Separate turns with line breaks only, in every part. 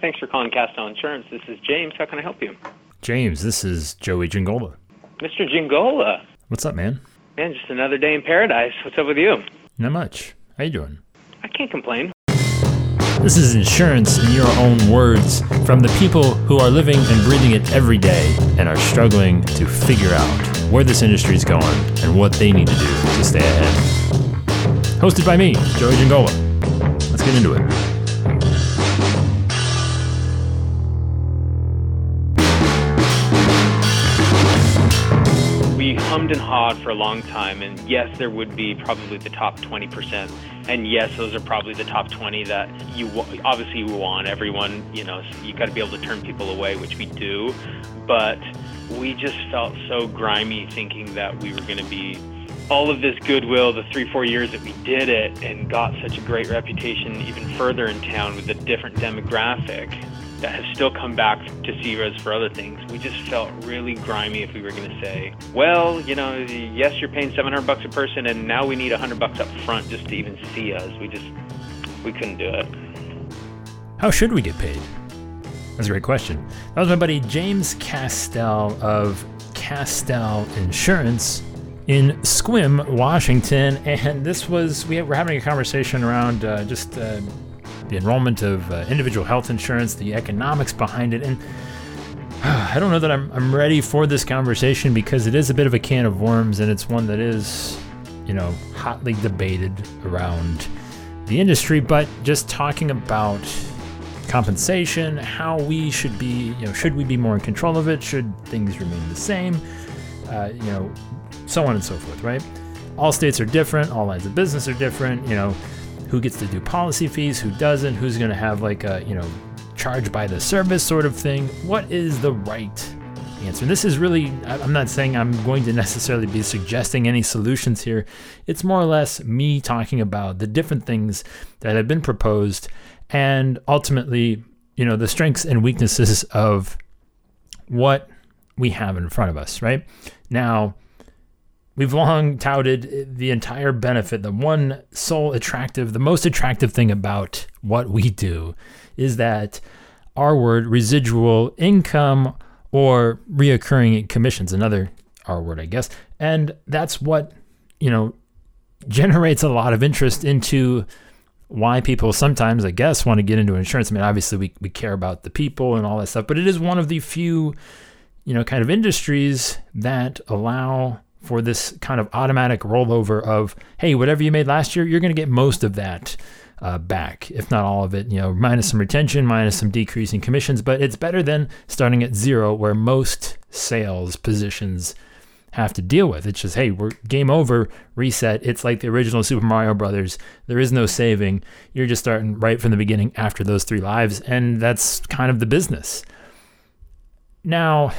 Thanks for calling Castell Insurance. This is James. How can I help you?
James, this is Joey Giangola.
Mr. Giangola.
What's up, man?
Man, just another day in paradise. What's up with you?
Not much. How you doing?
I can't complain.
This is insurance in your own words from the people who are living and breathing it every day and are struggling to figure out where this industry is going and what they need to do to stay ahead. Hosted by me, Joey Giangola. Let's get into it.
We hummed and hawed for a long time, and yes, there would be probably the top 20%. And yes, those are probably the top 20 that you obviously you want. Everyone, you know, you got to be able to turn people away, which we do. But we just felt so grimy thinking that we were going to be all of this goodwill, the three, four years that we did it and got such a great reputation even further in town with a different demographic that has still come back to see us for other things. We just felt really grimy if we were going to say, well, you know, yes, you're paying 700 bucks a person and now we need 100 bucks up front just to even see us. We just, we couldn't do it.
How should we get paid? That's a great question. That was my buddy James Castell of Castell Insurance in Sequim, Washington. And this was, we were having a conversation around uh, just uh, the enrollment of uh, individual health insurance, the economics behind it. And I don't know that I'm, I'm ready for this conversation because it is a bit of a can of worms and it's one that is, you know, hotly debated around the industry. But just talking about compensation, how we should be, you know, should we be more in control of it? Should things remain the same? Uh, you know, so on and so forth, right? All states are different, all lines of business are different, you know, who gets to do policy fees, who doesn't, who's going to have like a, you know, charge by the service sort of thing. What is the right answer? And this is really, I'm not saying I'm going to necessarily be suggesting any solutions here. It's more or less me talking about the different things that have been proposed and ultimately, you know, the strengths and weaknesses of what we have in front of us, right? Now, we've long touted the entire benefit, the one sole attractive, the most attractive thing about what we do is that our word residual income or reoccurring commissions, another R word, I guess. And that's what, you know, generates a lot of interest into why people sometimes, I guess, want to get into insurance. I mean, obviously, we, we care about the people and all that stuff, but it is one of the few, you know, kind of industries that allow for this kind of automatic rollover of, hey, whatever you made last year, you're going to get most of that uh, back, if not all of it, you know, minus some retention, minus some decreasing commissions. But it's better than starting at zero, where most sales positions have to deal with. It's just, hey, we're game over, reset. It's like the original Super Mario Brothers. There is no saving. You're just starting right from the beginning after those three lives, and that's kind of the business. Now,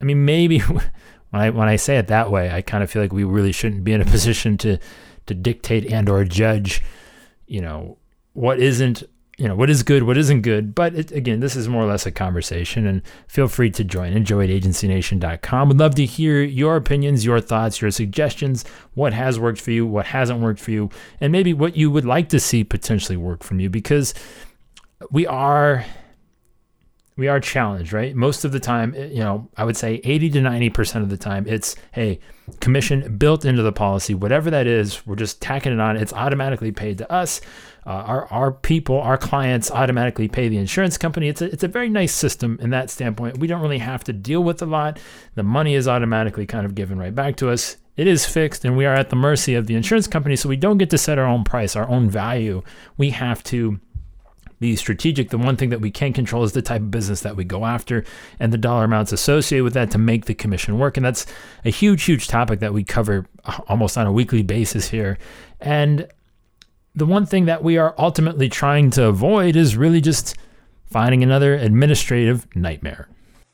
I mean, maybe when I when I say it that way, I kind of feel like we really shouldn't be in a position to to dictate and or judge, you know, what isn't you know what is good what isn't good. But it, again this is more or less a conversation and feel free to join enjoy at agencynation.com would love to hear your opinions your thoughts your suggestions what has worked for you what hasn't worked for you and maybe what you would like to see potentially work from you because we are we are challenged right most of the time eh, you know i would say 80 to 90% of the time it's hey commission built into the policy whatever that is we're just tacking it on it's automatically paid to us uh, our our people, our clients automatically pay the insurance company. It's a it's a very nice system in that standpoint. We don't really have to deal with a lot. The money is automatically kind of given right back to us. It is fixed, and we are at the mercy of the insurance company. So we don't get to set our own price, our own value. We have to be strategic. The one thing that we can control is the type of business that we go after and the dollar amounts associated with that to make the commission work. And that's a huge, huge topic that we cover almost on a weekly basis here. And the one thing that we are ultimately trying to avoid is really just finding another administrative nightmare.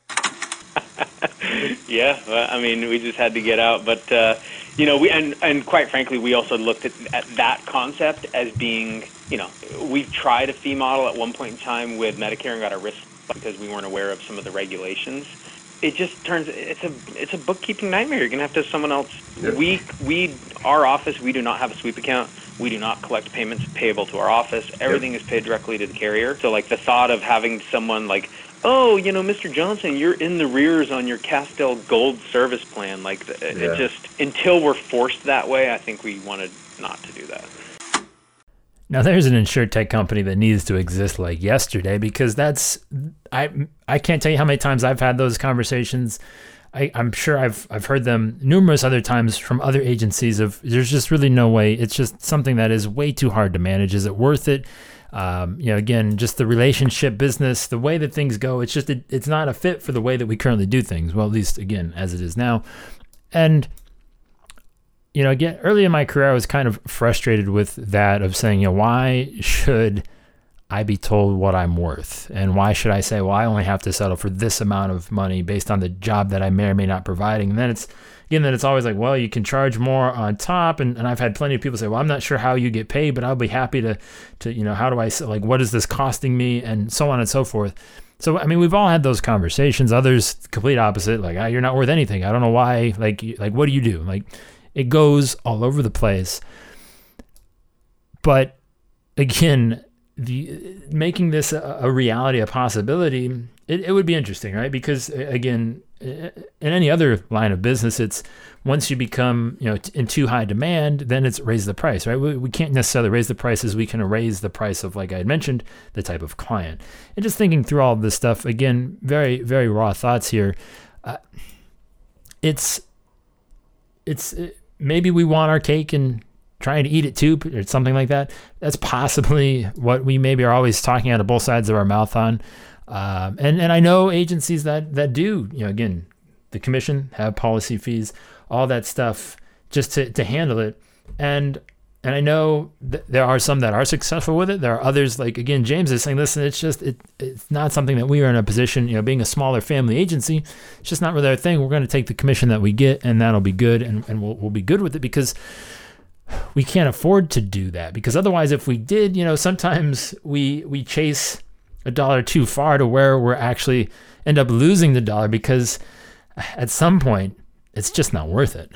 yeah, well, I mean, we just had to get out, but uh, you know, we and and quite frankly, we also looked at, at that concept as being, you know, we tried a fee model at one point in time with Medicare and got a risk because we weren't aware of some of the regulations. it just turns it's a it's a bookkeeping nightmare. You're gonna have to have someone else. We we our office we do not have a sweep account. We do not collect payments payable to our office. Everything yep. is paid directly to the carrier. So like the thought of having someone like oh, you know, Mr. Johnson, you're in the rears on your Castell Gold service plan. Like, yeah. it just until we're forced that way, I think we wanted not to do that.
Now there's an insure tech company that needs to exist like yesterday because that's I I can't tell you how many times I've had those conversations. I, I'm sure I've I've heard them numerous other times from other agencies of there's just really no way. It's just something that is way too hard to manage. Is it worth it? Um, you know, again, just the relationship business, the way that things go, it's just, it, it's not a fit for the way that we currently do things. Well, at least again, as it is now. And, you know, again, early in my career, I was kind of frustrated with that of saying, you know, why should I be told what I'm worth? And why should I say, well, I only have to settle for this amount of money based on the job that I may or may not providing? And then it's, again, then it's always like, well, you can charge more on top. And, and I've had plenty of people say, well, I'm not sure how you get paid, but I'll be happy to, to, you know, how do I, like, what is this costing me? And so on and so forth. So, I mean, we've all had those conversations. Others, complete opposite, like, ah, you're not worth anything. I don't know why. Like, like, what do you do? Like, it goes all over the place. But again, the making this a, a reality, a possibility, it, it would be interesting, right? Because again, in any other line of business, it's once you become you know in too high demand, then it's raise the price, right? We, we can't necessarily raise the prices. We can raise the price of, like I had mentioned, the type of client. And just thinking through all of this stuff again, very very raw thoughts here. Uh, it's it's it, maybe we want our cake and trying to eat it too, or something like that. That's possibly what we maybe are always talking out of both sides of our mouth on. Um, and and I know agencies that that do, you know, again, the commission have policy fees, all that stuff, just to to handle it. And and I know there are some that are successful with it. There are others, like again, James is saying, listen, it's just it, it's not something that we are in a position, you know, being a smaller family agency, it's just not really our thing. We're going to take the commission that we get, and that'll be good, and, and we'll we'll be good with it because we can't afford to do that. Because otherwise, if we did, you know, sometimes we we chase a dollar too far to where we're actually end up losing the dollar because at some point it's just not worth it.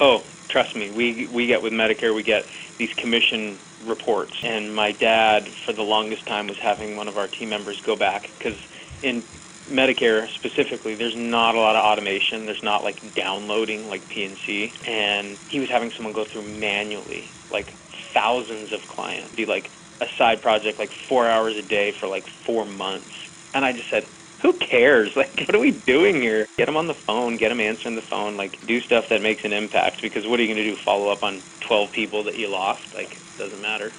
Oh, trust me, we we get with Medicare, we get these commission reports, and my dad for the longest time was having one of our team members go back because in Medicare specifically, there's not a lot of automation. There's not like downloading like P&C, and he was having someone go through manually like thousands of clients, be like a side project like four hours a day for like four months. And I just said, who cares? Like, what are we doing here? Get them on the phone, get them answering the phone, like, do stuff that makes an impact because what are you going to do? Follow up on 12 people that you lost? Like, doesn't matter.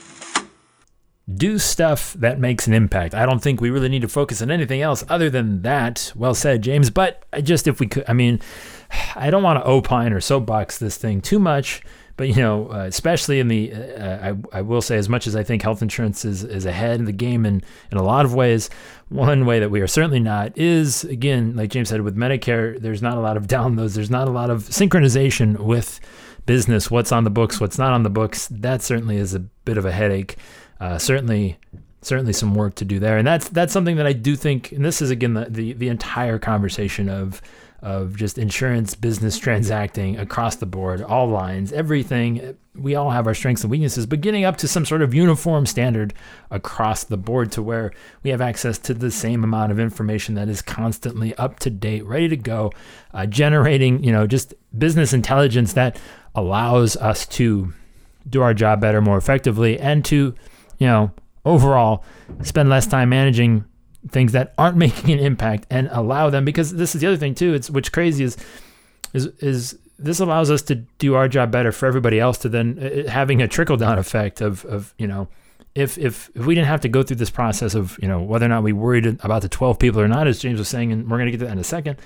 Do stuff that makes an impact. I don't think we really need to focus on anything else other than that. Well said, James. But uh, just if we could, I mean, I don't want to opine or soapbox this thing too much but you know, uh, especially in the, uh, I, I will say, as much as I think health insurance is, is ahead in the game in, in a lot of ways, one way that we are certainly not is, again, like James said, with Medicare, there's not a lot of downloads, there's not a lot of synchronization with business, what's on the books, what's not on the books. That certainly is a bit of a headache. Uh, certainly, certainly some work to do there, and that's that's something that I do think. And this is again the the, the entire conversation of of just insurance business transacting across the board, all lines, everything. We all have our strengths and weaknesses, but getting up to some sort of uniform standard across the board to where we have access to the same amount of information that is constantly up to date, ready to go, uh, generating, you know, just business intelligence that allows us to do our job better, more effectively, and to, you know, overall spend less time managing things that aren't making an impact and allow them because this is the other thing too it's which crazy is is is this allows us to do our job better for everybody else to then uh, uh, having a trickle down effect of of you know if if if we didn't have to go through this process of you know whether or not we worried about the 12 people or not as James was saying and we're going to get to that in a second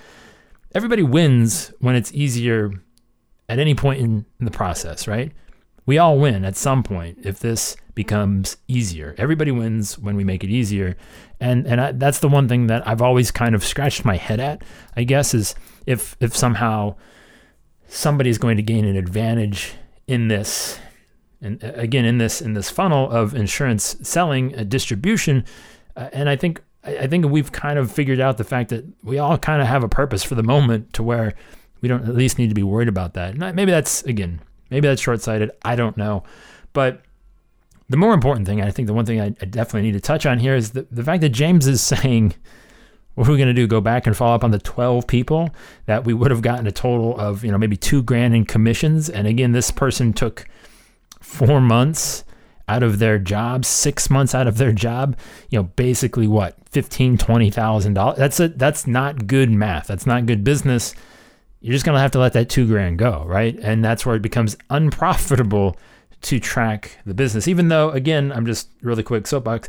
everybody wins when it's easier at any point in, in the process right? We all win at some point if this becomes easier. Everybody wins when we make it easier. And and I, that's the one thing that I've always kind of scratched my head at, I guess is if if somehow somebody's going to gain an advantage in this and uh, again in this in this funnel of insurance selling a distribution uh, and I think I, think we've kind of figured out the fact that we all kind of have a purpose for the moment to where we don't at least need to be worried about that. Maybe that's again, maybe that's short sighted. I don't know, but the more important thing, I think the one thing I, I definitely need to touch on here is the, the fact that James is saying, what are we going to do? Go back and follow up on the 12 people that we would have gotten a total of, you know, maybe two grand in commissions. And again, this person took four months out of their job, six months out of their job, you know, basically what, fifteen, twenty thousand dollars. That's that's not good math. That's not good business. You're just gonna have to let that two grand go, right? And that's where it becomes unprofitable to track the business. Even though, again, I'm just really quick soapbox.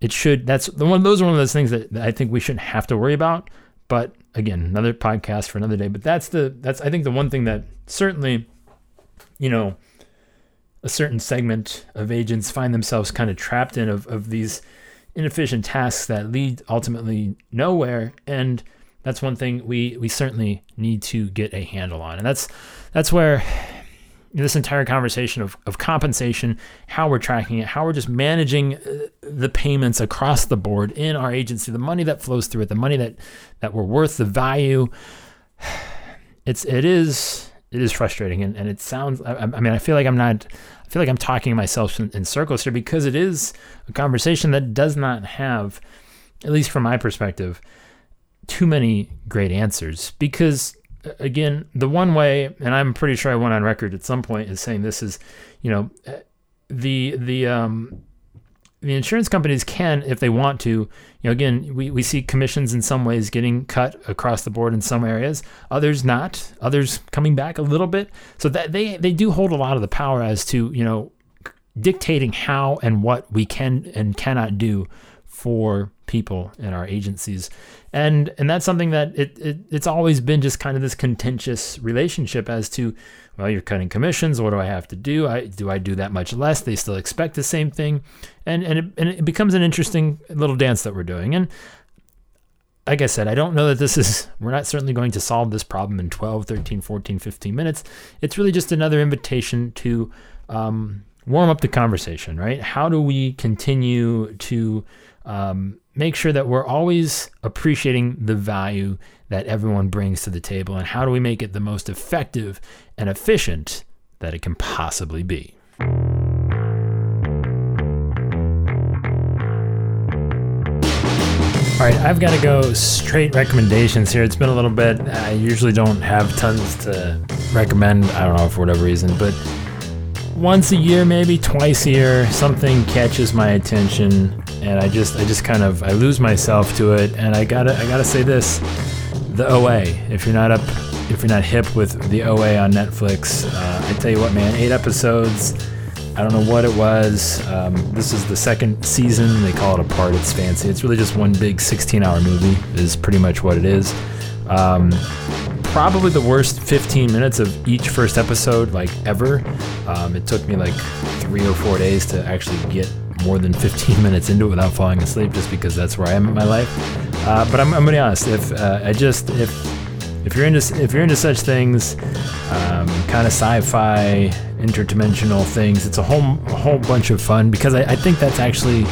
It should. That's the one. Those are one of those things that, that I think we shouldn't have to worry about. But again, another podcast for another day. But that's the that's I think the one thing that certainly, you know, a certain segment of agents find themselves kind of trapped in of, of these inefficient tasks that lead ultimately nowhere and that's one thing we we certainly need to get a handle on and that's that's where this entire conversation of, of compensation how we're tracking it how we're just managing uh, the payments across the board in our agency the money that flows through it the money that that we're worth the value it's it is it is frustrating and, and it sounds I, I mean i feel like i'm not I feel like I'm talking myself in, in circles here because it is a conversation that does not have, at least from my perspective, too many great answers. Because again, the one way, and I'm pretty sure I went on record at some point is saying this is, you know, the the um the insurance companies can, if they want to, you know, again, we, we see commissions in some ways getting cut across the board in some areas, others not, others coming back a little bit. So that they, they do hold a lot of the power as to, you know, dictating how and what we can and cannot do for people in our agencies. And and that's something that it, it it's always been just kind of this contentious relationship as to well, you're cutting commissions. What do I have to do? I do I do that much less? They still expect the same thing, and and it, and it becomes an interesting little dance that we're doing. And like I said, I don't know that this is, we're not certainly going to solve this problem in 12, 13, 14, 15 minutes. It's really just another invitation to um, warm up the conversation, right? How do we continue to um, make sure that we're always appreciating the value that everyone brings to the table and how do we make it the most effective and efficient that it can possibly be. All right, I've got to go straight recommendations here. It's been a little bit. I usually don't have tons to recommend. I don't know for whatever reason, but once a year, maybe twice a year, something catches my attention, and I just, I just kind of, I lose myself to it. And I gotta, I gotta say this: the OA. If you're not up, if you're not hip with the OA on Netflix, uh, I tell you what, man, eight episodes. I don't know what it was. Um, this is the second season. They call it a part. It's fancy. It's really just one big 16-hour movie. Is pretty much what it is. Um, probably the worst 15 minutes of each first episode, like ever. Um, it took me like three or four days to actually get more than 15 minutes into it without falling asleep, just because that's where I am in my life. Uh, but I'm, I'm gonna be honest. If uh, I just if if you're into if you're into such things, um, kind of sci-fi, interdimensional things, it's a whole a whole bunch of fun because I, I think that's actually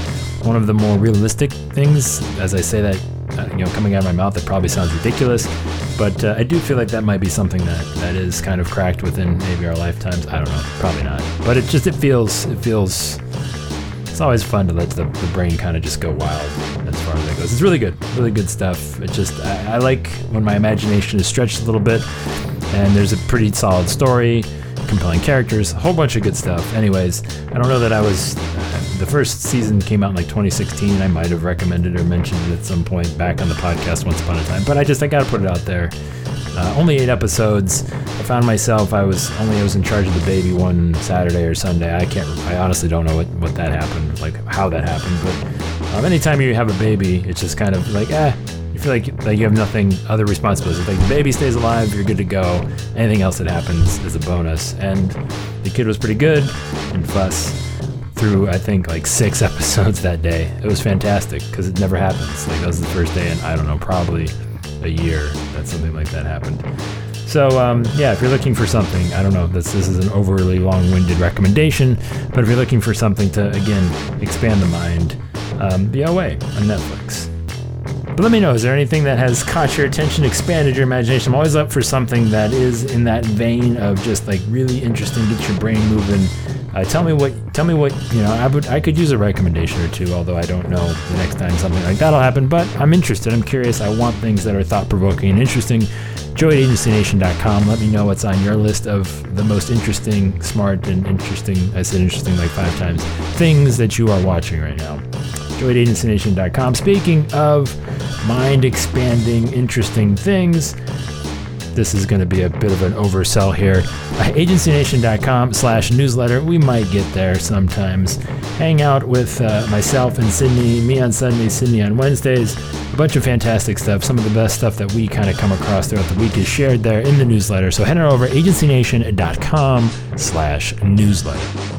one of the more realistic things. As I say that, uh, you know, coming out of my mouth, it probably sounds ridiculous, but uh, I do feel like that might be something that that is kind of cracked within maybe our lifetimes. I don't know, probably not, but it just it feels it feels. It's always fun to let the, the brain kind of just go wild as far as that goes. It's really good, really good stuff. It just I, I like when my imagination is stretched a little bit, and there's a pretty solid story, compelling characters, a whole bunch of good stuff. Anyways, I don't know that I was. The first season came out in like 2016. I might have recommended or mentioned it at some point back on the podcast once upon a time, but I just I gotta put it out there. Uh, only eight episodes. I found myself I was only I was in charge of the baby one Saturday or Sunday. I can't. I honestly don't know what, what that happened, like how that happened. But um, anytime you have a baby, it's just kind of like eh. You feel like like you have nothing other responsibilities. Like the baby stays alive, you're good to go. Anything else that happens is a bonus. And the kid was pretty good and fuss through I think like six episodes that day. It was fantastic because it never happens. Like that was the first day, and I don't know, probably a year that something like that happened. So um, yeah, if you're looking for something, I don't know, this this is an overly long-winded recommendation, but if you're looking for something to again expand the mind, um, the OA on Netflix. But let me know, is there anything that has caught your attention, expanded your imagination? I'm always up for something that is in that vein of just like really interesting, get your brain moving. Uh, tell me what, tell me what, you know, I would, I could use a recommendation or two, although I don't know the next time something like that'll happen, but I'm interested. I'm curious. I want things that are thought provoking and interesting. Joey at agencynation.com. Let me know what's on your list of the most interesting, smart, and interesting, I said interesting like five times, things that you are watching right now. Joey at agencynation.com. Speaking of mind expanding, interesting things, this is going to be a bit of an oversell here. Uh, agencynation.com slash newsletter. We might get there sometimes. Hang out with uh, myself and Sydney, me on Sundays, Sydney on Wednesdays. A bunch of fantastic stuff. Some of the best stuff that we kind of come across throughout the week is shared there in the newsletter. So head on over agencynation.com slash newsletter.